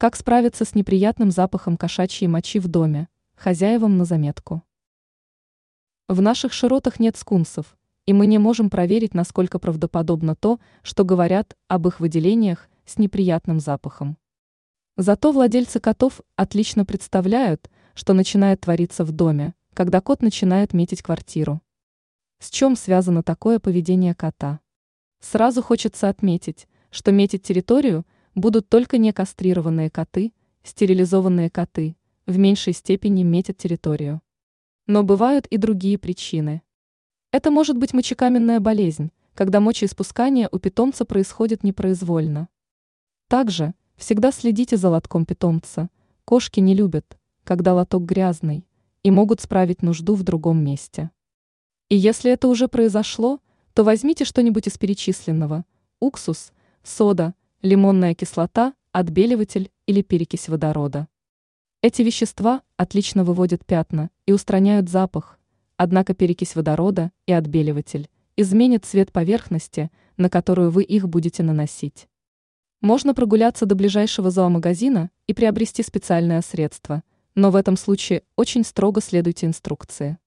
Как справиться с неприятным запахом кошачьей мочи в доме? Хозяевам на заметку. В наших широтах нет скунсов, и мы не можем проверить, насколько правдоподобно то, что говорят об их выделениях с неприятным запахом. Зато владельцы котов отлично представляют, что начинает твориться в доме, когда кот начинает метить квартиру. С чем связано такое поведение кота? Сразу хочется отметить, что метить территорию – будут только некастрированные коты, стерилизованные коты, в меньшей степени метят территорию. Но бывают и другие причины. Это может быть мочекаменная болезнь, когда мочеиспускание у питомца происходит непроизвольно. Также всегда следите за лотком питомца. Кошки не любят, когда лоток грязный, и могут справить нужду в другом месте. И если это уже произошло, то возьмите что-нибудь из перечисленного – уксус, сода, лимонная кислота, отбеливатель или перекись водорода. Эти вещества отлично выводят пятна и устраняют запах, однако перекись водорода и отбеливатель изменят цвет поверхности, на которую вы их будете наносить. Можно прогуляться до ближайшего зоомагазина и приобрести специальное средство, но в этом случае очень строго следуйте инструкции.